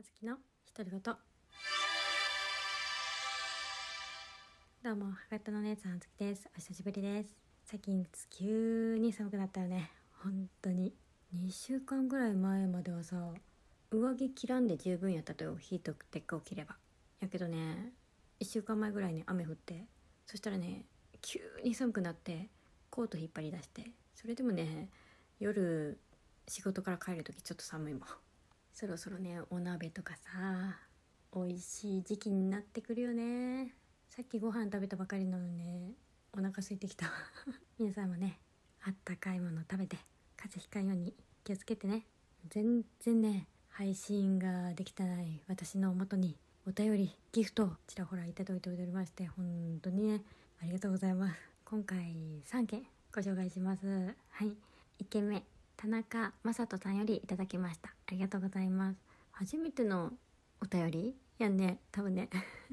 あずきの独り言。どうも博多の姉さんあずきです。お久しぶりです。最近急に寒くなったよね。本当に。2週間ぐらい前まではさ上着着らんで十分やったとよヒートテックを着れば。やけどね1週間前ぐらいに雨降って。そしたらね急に寒くなってコート引っ張り出して。それでもね夜仕事から帰る時ちょっと寒いもん。そろそろねお鍋とかさ美味しい時期になってくるよね。さっきご飯食べたばかりなのにねお腹空いてきた。皆さんもねあったかいもの食べて風邪ひかんように気をつけてね。全然ね配信ができてない私のもとにお便りギフトちらほらいただいておりまして本当にねありがとうございます。今回3件ご紹介します。はい。1件目。田中雅人さんよりいただきました。ありがとうございます。初めてのお便り？やんね多分ね。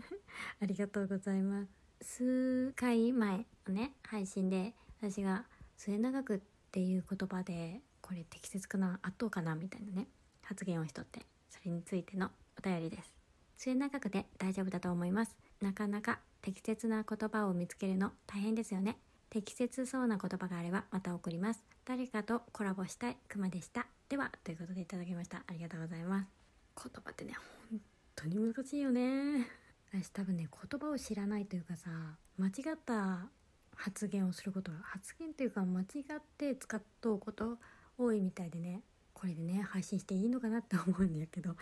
ありがとうございます。数回前のね配信で私が末永くっていう言葉でこれ適切かなあっとうかなみたいなね発言をしとってそれについてのお便りです。末永くで大丈夫だと思います。なかなか適切な言葉を見つけるの大変ですよね。適切そうな言葉があればまた送ります。誰かとコラボしたい。クマでした。ではということでいただきました。ありがとうございます。言葉ってね本当に難しいよね。私多分ね言葉を知らないというかさ間違った発言をすることが発言というか間違って使っとうこと多いみたいでねこれでね配信していいのかなって思うんだけど。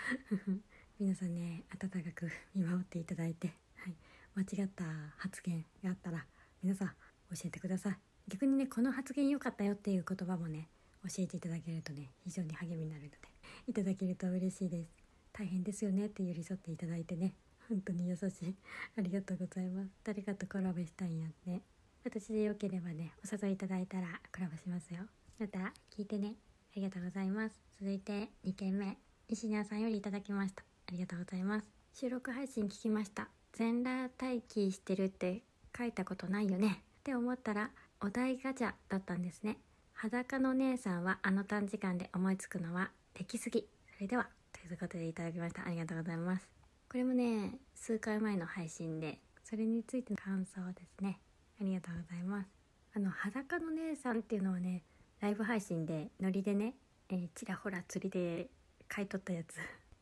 皆さんね温かく見守っていただいて、はい、間違った発言があったら皆さん教えてください。逆にねこの発言良かったよっていう言葉もね教えていただけるとね非常に励みになるのでいただけると嬉しいです。大変ですよねって寄り添っていただいてね本当に優しい。ありがとうございます。誰かとコラボしたいんやって。私でよければねお誘いいただいたらコラボしますよ。また聞いてね。ありがとうございます。続いて2件目。西庭さんよりいただきました。ありがとうございます。収録配信聞きました。全裸待機してるって書いたことないよね。って思ったらお題ガチャだったんですね。裸の姉さんはあの短時間で思いつくのはできすぎ。それではということでいただきました。ありがとうございます。これもね数回前の配信でそれについての感想ですね。ありがとうございます。あの裸の姉さんっていうのはねライブ配信でノリでね、えー、ちらほら釣りで買い取ったやつ。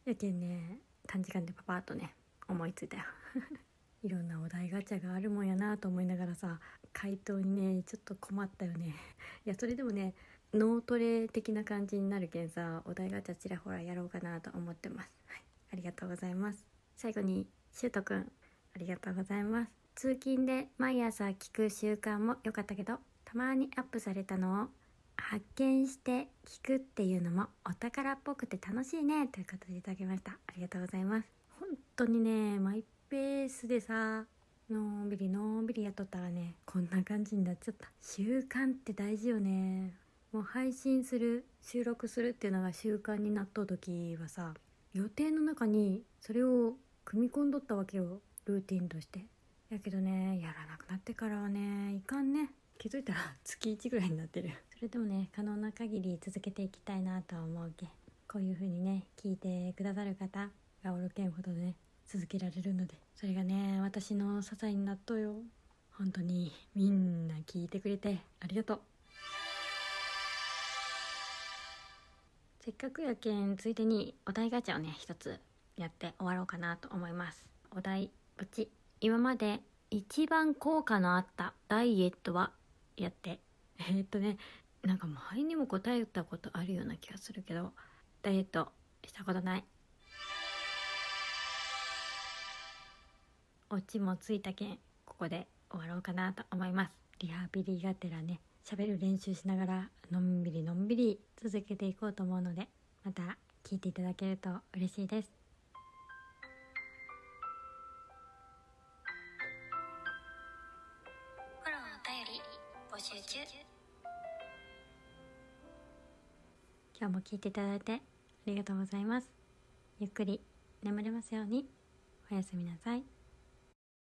やけんね短時間でパパッとね思いついたよ。いろんなお題ガチャがあるもんやなと思いながらさ回答にねちょっと困ったよね。いやそれでもね脳トレ的な感じになるけんさお題ガチャちらほらやろうかなと思ってます。はい。ありがとうございます。最後にしゅうとくんありがとうございます。通勤で毎朝聞く習慣も良かったけどたまにアップされたのを発見して聞くっていうのもお宝っぽくて楽しいねということでいただきました。ありがとうございます。本当にねマイペースでさのんびりのんびりやっとったらね。こんな感じになっちゃった。習慣って大事よね。もう配信する収録するっていうのが習慣になっとう時はさ予定の中にそれを組み込んどったわけよ。ルーティンとして。やけどねやらなくなってからはねいかんね。気づいたら 月1ぐらいになってる。それでもね可能な限り続けていきたいなとは思うけこういう風にね聞いてくださる方がおるけんほどね続けられるのでそれがね私の支えになっとよ。本当にみんな聞いてくれてありがとう。せっかくやけんついでにお題ガチャをね一つやって終わろうかなと思います。お題こっち。今まで一番効果のあったダイエットはやって。え、っとねなんか前にも答えたことあるような気がするけどダイエットしたことない。オチもついたけんここで終わろうかなと思います。リハビリがてらね喋る練習しながらのんびりのんびり続けていこうと思うのでまた聞いていただけると嬉しいです。フォローお便り募集中。今日も聞いていただいてありがとうございます。ゆっくり眠れますように。おやすみなさい